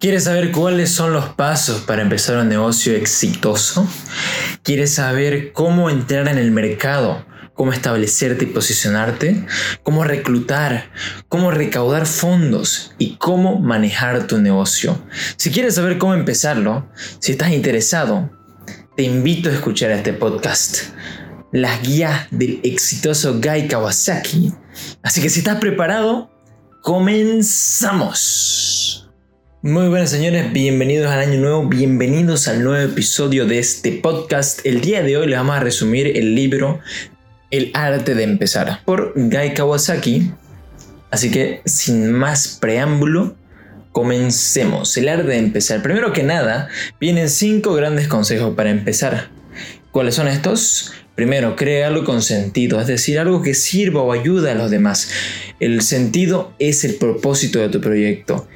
¿Quieres saber cuáles son los pasos para empezar un negocio exitoso? ¿Quieres saber cómo entrar en el mercado? ¿Cómo establecerte y posicionarte? ¿Cómo reclutar? ¿Cómo recaudar fondos? ¿Y cómo manejar tu negocio? Si quieres saber cómo empezarlo, si estás interesado, te invito a escuchar este podcast. Las guías del exitoso Guy Kawasaki. Así que si estás preparado, comenzamos. Muy buenas señores, bienvenidos al año nuevo, bienvenidos al nuevo episodio de este podcast. El día de hoy les vamos a resumir el libro El arte de empezar por Guy Kawasaki. Así que sin más preámbulo, comencemos. El arte de empezar. Primero que nada, vienen cinco grandes consejos para empezar. ¿Cuáles son estos? Primero, crea algo con sentido, es decir, algo que sirva o ayude a los demás. El sentido es el propósito de tu proyecto.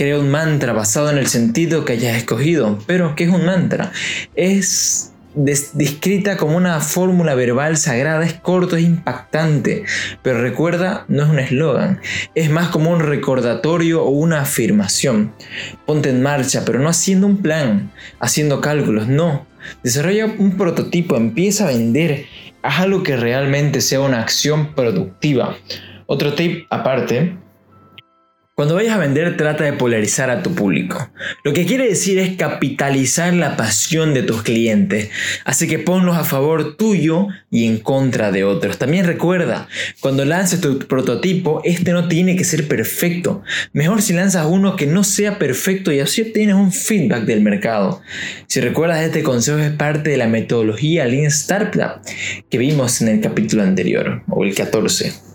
Crea un mantra basado en el sentido que hayas escogido. Pero, ¿qué es un mantra? Es descrita como una fórmula verbal sagrada, es corto, es impactante, pero recuerda, no es un eslogan, es más como un recordatorio o una afirmación. Ponte en marcha, pero no haciendo un plan, haciendo cálculos, no. Desarrolla un prototipo, empieza a vender, haz algo que realmente sea una acción productiva. Otro tip aparte cuando vayas a vender trata de polarizar a tu público. Lo que quiere decir es capitalizar la pasión de tus clientes. Así que ponlos a favor tuyo y en contra de otros. También recuerda, cuando lances tu prototipo, este no tiene que ser perfecto. Mejor si lanzas uno que no sea perfecto y así obtienes un feedback del mercado. Si recuerdas, este consejo es parte de la metodología Lean Startup que vimos en el capítulo anterior, o el 14.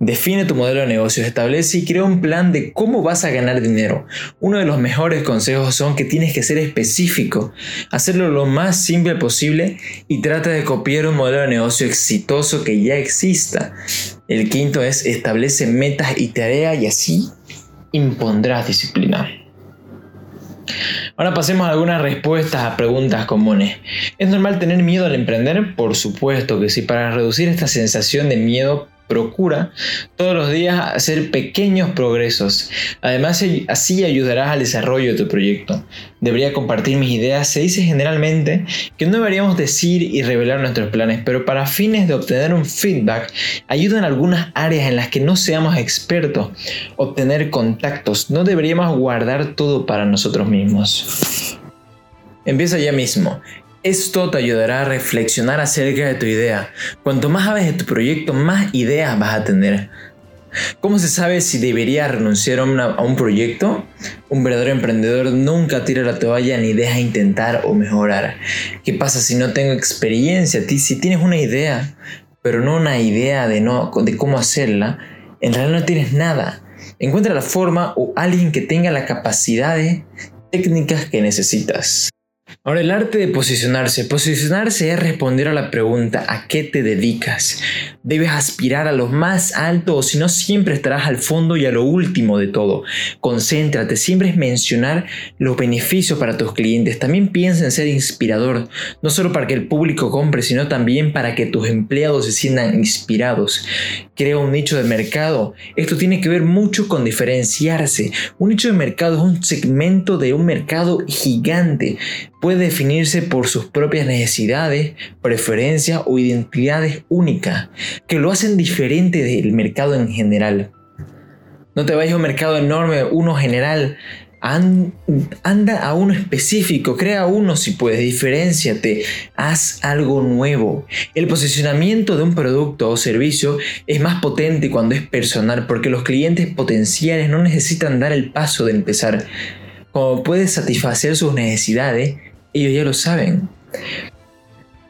Define tu modelo de negocio, establece y crea un plan de cómo vas a ganar dinero. Uno de los mejores consejos son que tienes que ser específico, hacerlo lo más simple posible y trata de copiar un modelo de negocio exitoso que ya exista. El quinto es establece metas y tareas y así impondrás disciplina. Ahora pasemos a algunas respuestas a preguntas comunes. ¿Es normal tener miedo al emprender? Por supuesto que sí. Para reducir esta sensación de miedo Procura todos los días hacer pequeños progresos. Además, así ayudarás al desarrollo de tu proyecto. Debería compartir mis ideas. Se dice generalmente que no deberíamos decir y revelar nuestros planes, pero para fines de obtener un feedback, ayudan algunas áreas en las que no seamos expertos. Obtener contactos. No deberíamos guardar todo para nosotros mismos. Empieza ya mismo. Esto te ayudará a reflexionar acerca de tu idea. Cuanto más sabes de tu proyecto, más ideas vas a tener. ¿Cómo se sabe si debería renunciar a, un proyecto? Un verdadero emprendedor nunca tira la toalla ni deja intentar o mejorar. ¿Qué pasa si no tengo experiencia? Si tienes una idea, pero no una idea de, de cómo hacerla, en realidad no tienes nada. Encuentra la forma o alguien que tenga la capacidad de técnicas que necesitas. Ahora, el arte de posicionarse. Posicionarse es responder a la pregunta ¿a qué te dedicas? Debes aspirar a lo más alto o si no siempre estarás al fondo y a lo último de todo. Concéntrate, siempre es mencionar los beneficios para tus clientes. También piensa en ser inspirador, no solo para que el público compre, sino también para que tus empleados se sientan inspirados. Crea un nicho de mercado. Esto tiene que ver mucho con diferenciarse. Un nicho de mercado es un segmento de un mercado gigante puede definirse por sus propias necesidades, preferencias o identidades únicas, que lo hacen diferente del mercado en general. No te vayas a un mercado enorme, uno general. anda a uno específico, crea uno si puedes, diferenciate, haz algo nuevo. El posicionamiento de un producto o servicio es más potente cuando es personal porque los clientes potenciales no necesitan dar el paso de empezar. Como puedes satisfacer sus necesidades, ellos ya lo saben.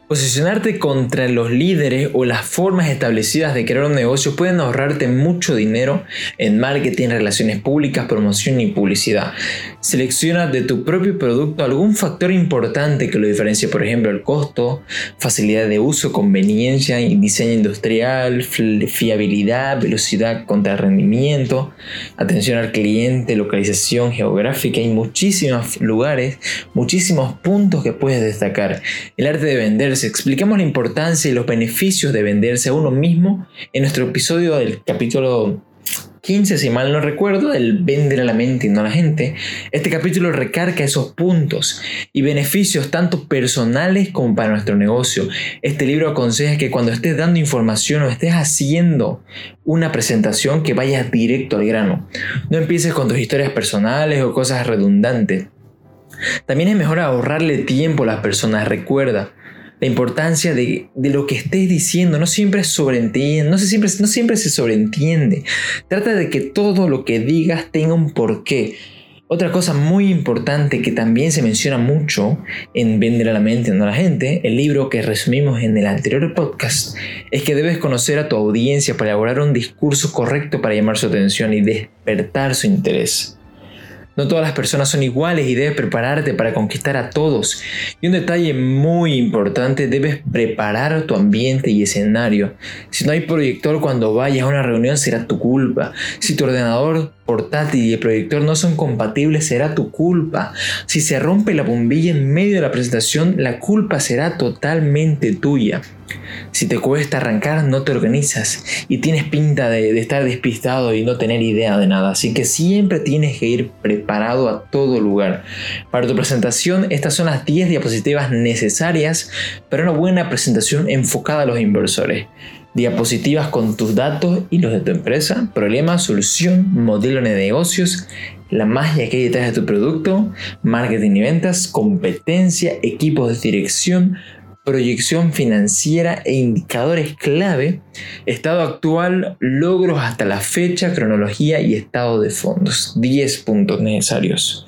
Posicionarte contra los líderes o las formas establecidas de crear un negocio pueden ahorrarte mucho dinero en marketing, relaciones públicas, promoción y publicidad. Selecciona de tu propio producto algún factor importante que lo diferencie, por ejemplo, el costo, facilidad de uso, conveniencia, diseño industrial, fiabilidad, velocidad contra rendimiento, atención al cliente, localización geográfica y muchísimos lugares, muchísimos puntos que puedes destacar. El arte de vender explicamos la importancia y los beneficios de venderse a uno mismo en nuestro episodio del capítulo 15, si mal no recuerdo, el vender a la mente y no a la gente, este capítulo recarga esos puntos y beneficios tanto personales como para nuestro negocio. Este libro aconseja que cuando estés dando información o estés haciendo una presentación que vayas directo al grano. No empieces con tus historias personales o cosas redundantes. También es mejor ahorrarle tiempo a las personas. Recuerda, la importancia de, lo que estés diciendo no siempre sobreentiende, no, siempre, no siempre se sobreentiende. Trata de que todo lo que digas tenga un porqué. Otra cosa muy importante que también se menciona mucho en Vender a la mente, no a la gente, el libro que resumimos en el anterior podcast, es que debes conocer a tu audiencia para elaborar un discurso correcto para llamar su atención y despertar su interés. No todas las personas son iguales y debes prepararte para conquistar a todos. Y un detalle muy importante, debes preparar tu ambiente y escenario. Si no hay proyector cuando vayas a una reunión será tu culpa. Si tu ordenador portátil y el proyector no son compatibles será tu culpa. Si se rompe la bombilla en medio de la presentación, la culpa será totalmente tuya. Si te cuesta arrancar, no te organizas y tienes pinta de, estar despistado y no tener idea de nada. Así que siempre tienes que ir preparado a todo lugar. Para tu presentación, estas son las 10 diapositivas necesarias para una buena presentación enfocada a los inversores. Diapositivas con tus datos y los de tu empresa, problema, solución, modelo de negocios, la magia que hay detrás de tu producto, marketing y ventas, competencia, equipos de dirección, proyección financiera e indicadores clave, estado actual, logros hasta la fecha, cronología y estado de fondos. 10 puntos necesarios.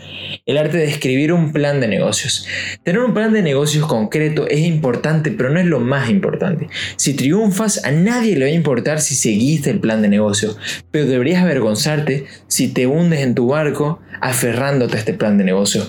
El arte de escribir un plan de negocios. Tener un plan de negocios concreto es importante, pero no es lo más importante. Si triunfas, a nadie le va a importar si seguiste el plan de negocios, pero deberías avergonzarte si te hundes en tu barco aferrándote a este plan de negocio.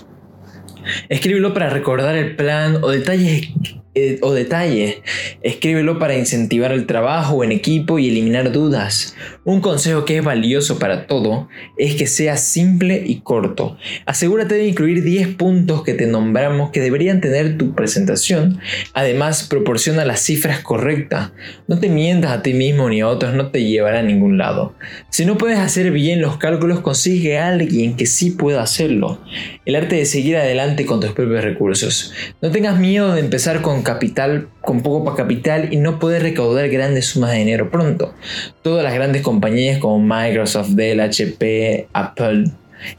Escríbelo para recordar el plan o detalles eh, o detalles. Escríbelo para incentivar el trabajo en equipo y eliminar dudas. Un consejo que es valioso para todo es que sea simple y corto. Asegúrate de incluir 10 puntos que te nombramos que deberían tener tu presentación. Además, proporciona las cifras correctas. No te mientas a ti mismo ni a otros, no te llevará a ningún lado. Si no puedes hacer bien los cálculos, consigue a alguien que sí pueda hacerlo. El arte de seguir adelante con tus propios recursos. No tengas miedo de empezar con capital, con poco capital y no poder recaudar grandes sumas de dinero pronto. Todas las grandes compañías como Microsoft, Dell, HP, Apple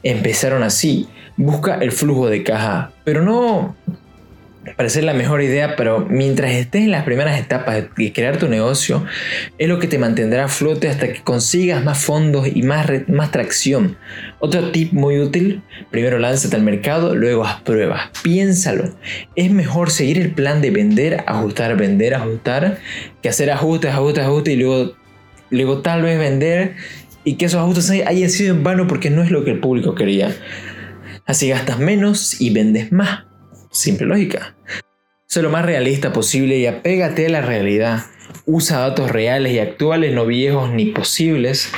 empezaron así. Busca el flujo de caja, pero no parece la mejor idea, pero mientras estés en las primeras etapas de crear tu negocio, es lo que te mantendrá a flote hasta que consigas más fondos y más, más tracción. Otro tip muy útil, primero lánzate al mercado, luego haz pruebas, piénsalo. Es mejor seguir el plan de vender, ajustar, vender, ajustar, que hacer ajustes, ajustes, ajustes y luego, luego tal vez vender y que esos ajustes hayan sido en vano porque no es lo que el público quería. Así gastas menos y vendes más. Simple lógica. Sé lo más realista posible y apégate a la realidad. Usa datos reales y actuales, no viejos ni posibles.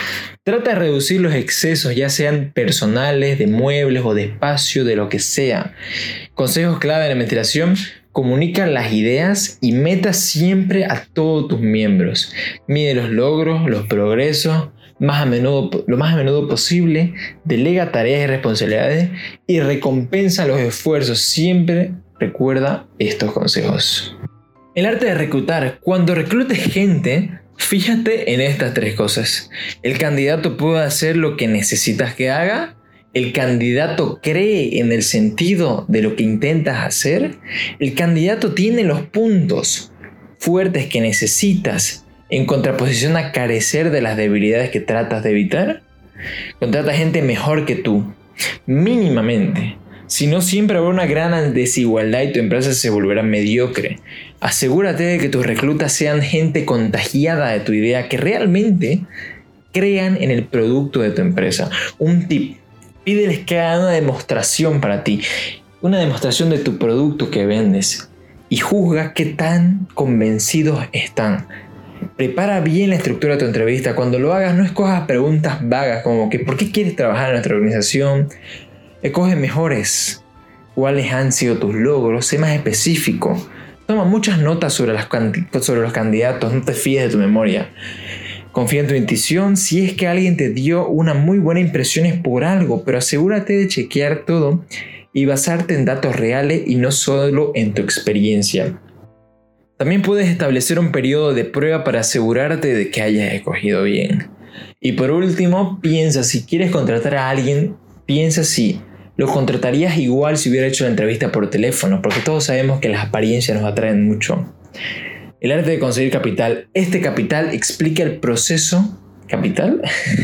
Trata de reducir los excesos, ya sean personales, de muebles o de espacio, de lo que sea. Consejos clave de la ventilación. Comunica las ideas y metas siempre a todos tus miembros. Mide los logros, los progresos, más a menudo, lo más a menudo posible, delega tareas y responsabilidades y recompensa los esfuerzos. Siempre recuerda estos consejos. El arte de reclutar. Cuando reclutes gente, fíjate en estas tres cosas. El candidato puede hacer lo que necesitas que haga. El candidato cree en el sentido de lo que intentas hacer. El candidato tiene los puntos fuertes que necesitas en contraposición a carecer de las debilidades que tratas de evitar? Contrata gente mejor que tú, mínimamente. Si no, siempre habrá una gran desigualdad y tu empresa se volverá mediocre. Asegúrate de que tus reclutas sean gente contagiada de tu idea, que realmente crean en el producto de tu empresa. Un tip, pídeles que hagan una demostración para ti, una demostración de tu producto que vendes y juzga qué tan convencidos están prepara bien la estructura de tu entrevista. Cuando lo hagas, no escojas preguntas vagas como que ¿por qué quieres trabajar en nuestra organización? Escoge mejores. ¿Cuáles han sido tus logros? Sé más específico. Toma muchas notas sobre, sobre los candidatos, no te fíes de tu memoria. Confía en tu intuición. Si es que alguien te dio una muy buena impresión es por algo, pero asegúrate de chequear todo y basarte en datos reales y no solo en tu experiencia. También puedes establecer un periodo de prueba para asegurarte de que hayas escogido bien. Y por último, piensa si quieres contratar a alguien, piensa si lo contratarías igual si hubiera hecho la entrevista por teléfono, porque todos sabemos que las apariencias nos atraen mucho. El arte de conseguir capital. Este capital explica el proceso ¿Capital?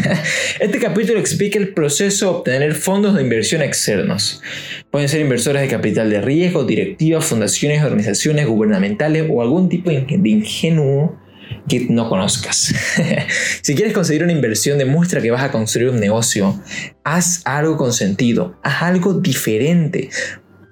este capítulo explica el proceso de obtener fondos de inversión externos. Pueden ser inversores de capital de riesgo, directivas, fundaciones, organizaciones gubernamentales o algún tipo de ingenuo que no conozcas. si quieres conseguir una inversión, demuestra que vas a construir un negocio. Haz algo con sentido, haz algo diferente.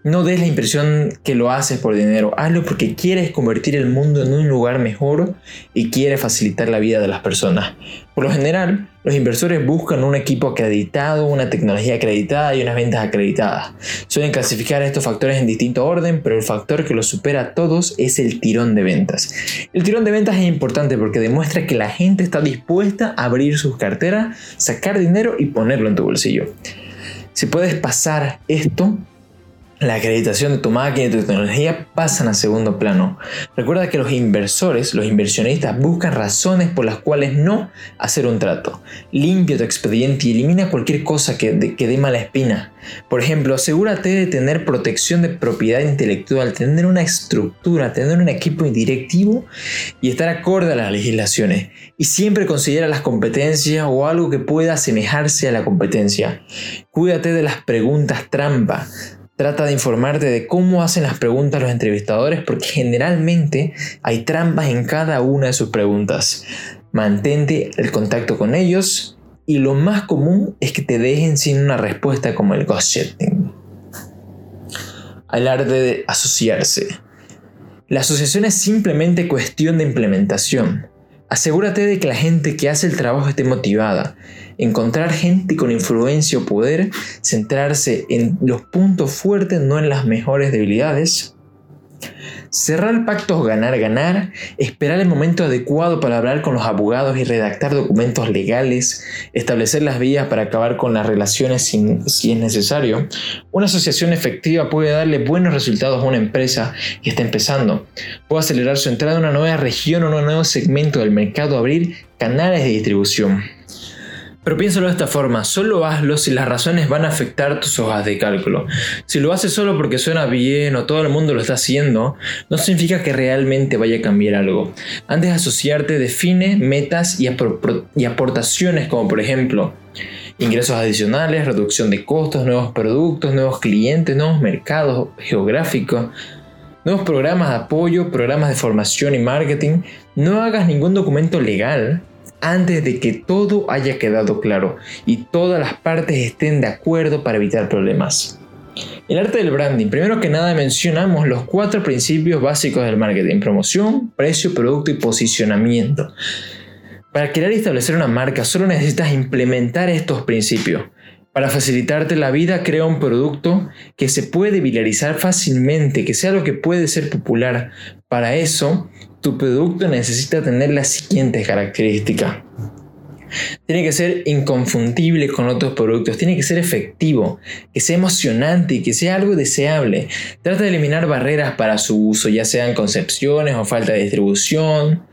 No des la impresión que lo haces por dinero, hazlo porque quieres convertir el mundo en un lugar mejor y quieres facilitar la vida de las personas. Por lo general, los inversores buscan un equipo acreditado, una tecnología acreditada y unas ventas acreditadas. Suelen clasificar estos factores en distinto orden, pero el factor que los supera a todos es el tirón de ventas. El tirón de ventas es importante porque demuestra que la gente está dispuesta a abrir sus carteras, sacar dinero y ponerlo en tu bolsillo. Si puedes pasar esto, la acreditación de tu máquina y tu tecnología pasan a segundo plano. Recuerda que los inversores, los inversionistas, buscan razones por las cuales no hacer un trato. Limpia tu expediente y elimina cualquier cosa que, dé mala espina. Por ejemplo, asegúrate de tener protección de propiedad intelectual, tener una estructura, tener un equipo directivo y estar acorde a las legislaciones. Y siempre considera las competencias o algo que pueda asemejarse a la competencia. Cuídate de las preguntas trampa Trata de informarte de cómo hacen las preguntas los entrevistadores porque generalmente hay trampas en cada una de sus preguntas. Mantente el contacto con ellos y lo más común es que te dejen sin una respuesta como el ghosting. Al arte de asociarse. La asociación es simplemente cuestión de implementación. Asegúrate de que la gente que hace el trabajo esté motivada. Encontrar gente con influencia o poder, centrarse en los puntos fuertes, no en las mejores debilidades. Cerrar pactos ganar-ganar, esperar el momento adecuado para hablar con los abogados y redactar documentos legales, establecer las vías para acabar con las relaciones si es necesario. Una asociación efectiva puede darle buenos resultados a una empresa que está empezando. Puede acelerar su entrada a una nueva región o un nuevo segmento del mercado, abrir canales de distribución. Pero piénsalo de esta forma, solo hazlo si las razones van a afectar tus hojas de cálculo. Si lo haces solo porque suena bien o todo el mundo lo está haciendo, no significa que realmente vaya a cambiar algo. Antes de asociarte, define metas y, y aportaciones como por ejemplo ingresos adicionales, reducción de costos, nuevos productos, nuevos clientes, nuevos mercados geográficos, nuevos programas de apoyo, programas de formación y marketing. No hagas ningún documento legal antes de que todo haya quedado claro y todas las partes estén de acuerdo para evitar problemas. El arte del branding. Primero que nada mencionamos los cuatro principios básicos del marketing. Promoción, precio, producto y posicionamiento. Para crear y establecer una marca solo necesitas implementar estos principios. Para facilitarte la vida, crea un producto que se puede viralizar fácilmente, que sea lo que puede ser popular. Para eso, tu producto necesita tener las siguientes características. Tiene que ser inconfundible con otros productos, tiene que ser efectivo, que sea emocionante y que sea algo deseable. Trata de eliminar barreras para su uso, ya sean concepciones o falta de distribución.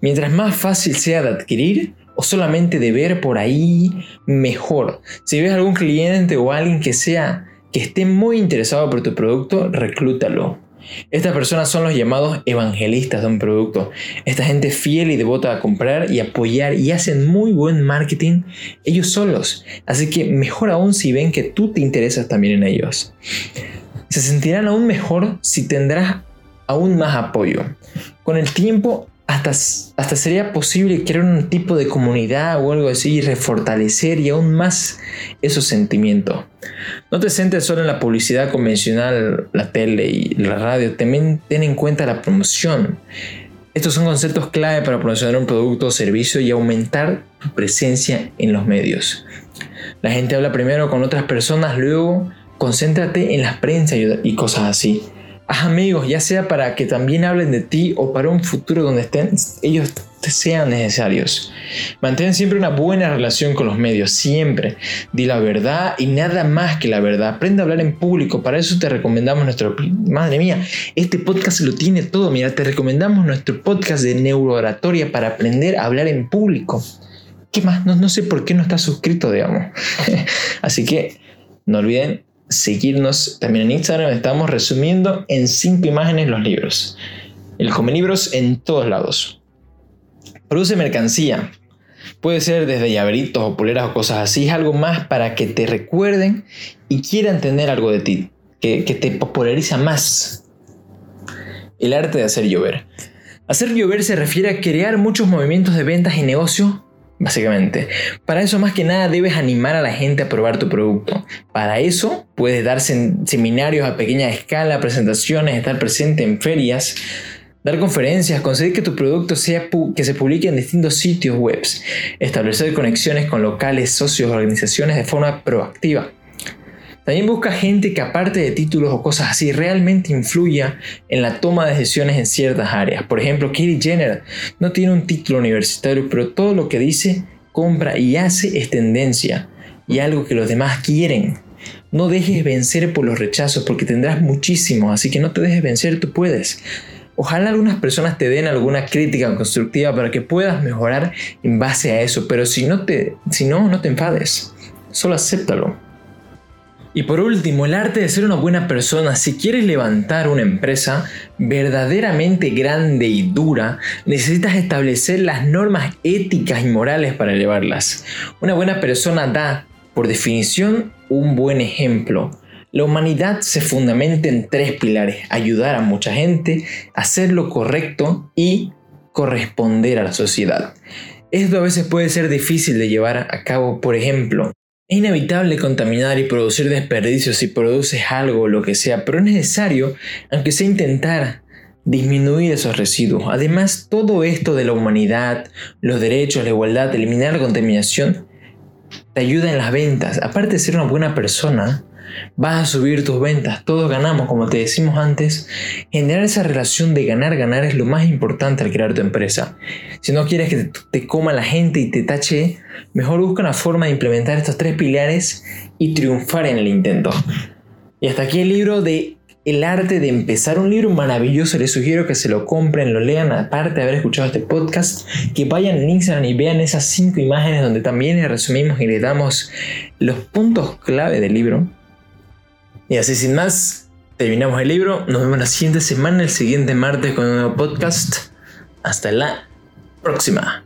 Mientras más fácil sea de adquirir o solamente de ver por ahí, mejor. Si ves algún cliente o alguien que sea que esté muy interesado por tu producto, reclútalo. Estas personas son los llamados evangelistas de un producto. Esta gente fiel y devota a comprar y apoyar y hacen muy buen marketing ellos solos. Así que mejor aún si ven que tú te interesas también en ellos. Se sentirán aún mejor si tendrás aún más apoyo. Con el tiempo hasta, sería posible crear un tipo de comunidad o algo así y refortalecer y aún más esos sentimientos. No te centres solo en la publicidad convencional, la tele y la radio, también ten en cuenta la promoción. Estos son conceptos clave para promocionar un producto o servicio y aumentar tu presencia en los medios. La gente habla primero con otras personas, luego concéntrate en la prensa y cosas así. Haz amigos, ya sea para que también hablen de ti o para un futuro donde estén ellos sean necesarios. Mantén siempre una buena relación con los medios, siempre. Di la verdad y nada más que la verdad. Aprende a hablar en público, para eso te recomendamos nuestro... Madre mía, este podcast lo tiene todo. Mira, te recomendamos nuestro podcast de neurooratoria para aprender a hablar en público. ¿Qué más? No, no sé por qué no estás suscrito, digamos. Así que no olviden seguirnos también en Instagram. Estamos resumiendo en cinco imágenes los libros. El come libros en todos lados. Produce mercancía. Puede ser desde llaveritos o poleras o cosas así. Es algo más para que te recuerden y quieran tener algo de ti. Que, que te populariza más. El arte de hacer llover. Hacer llover se refiere a crear muchos movimientos de ventas y negocio básicamente. Para eso más que nada debes animar a la gente a probar tu producto. Para eso puedes dar seminarios a pequeña escala, presentaciones, estar presente en ferias, dar conferencias, conseguir que tu producto sea que se publique en distintos sitios web, establecer conexiones con locales, socios, organizaciones de forma proactiva. También busca gente que aparte de títulos o cosas así realmente influya en la toma de decisiones en ciertas áreas. Por ejemplo, Katie Jenner no tiene un título universitario, pero todo lo que dice, compra y hace es tendencia y algo que los demás quieren. No dejes vencer por los rechazos porque tendrás muchísimos, así que no te dejes vencer, tú puedes. Ojalá algunas personas te den alguna crítica constructiva para que puedas mejorar en base a eso, pero si no te, si no, no te enfades, solo acéptalo. Y por último, el arte de ser una buena persona. Si quieres levantar una empresa verdaderamente grande y dura, necesitas establecer las normas éticas y morales para elevarlas. Una buena persona da, por definición, un buen ejemplo. La humanidad se fundamenta en tres pilares. Ayudar a mucha gente, hacer lo correcto y corresponder a la sociedad. Esto a veces puede ser difícil de llevar a cabo, por ejemplo, es inevitable contaminar y producir desperdicios si produces algo lo que sea, pero es necesario, aunque sea intentar, disminuir esos residuos. Además, todo esto de la humanidad, los derechos, la igualdad, eliminar la contaminación, te ayuda en las ventas. Aparte de ser una buena persona, vas a subir tus ventas, todos ganamos, como te decimos antes. Generar esa relación de ganar-ganar es lo más importante al crear tu empresa. Si no quieres que te, coma la gente y te tache, mejor busca una forma de implementar estos tres pilares y triunfar en el intento. Y hasta aquí el libro de El arte de empezar, un libro maravilloso, les sugiero que se lo compren, lo lean, aparte de haber escuchado este podcast, que vayan en Instagram y vean esas cinco imágenes donde también les resumimos y les damos los puntos clave del libro y así sin más, terminamos el libro. Nos vemos la siguiente semana, el siguiente martes con un nuevo podcast. Hasta la próxima.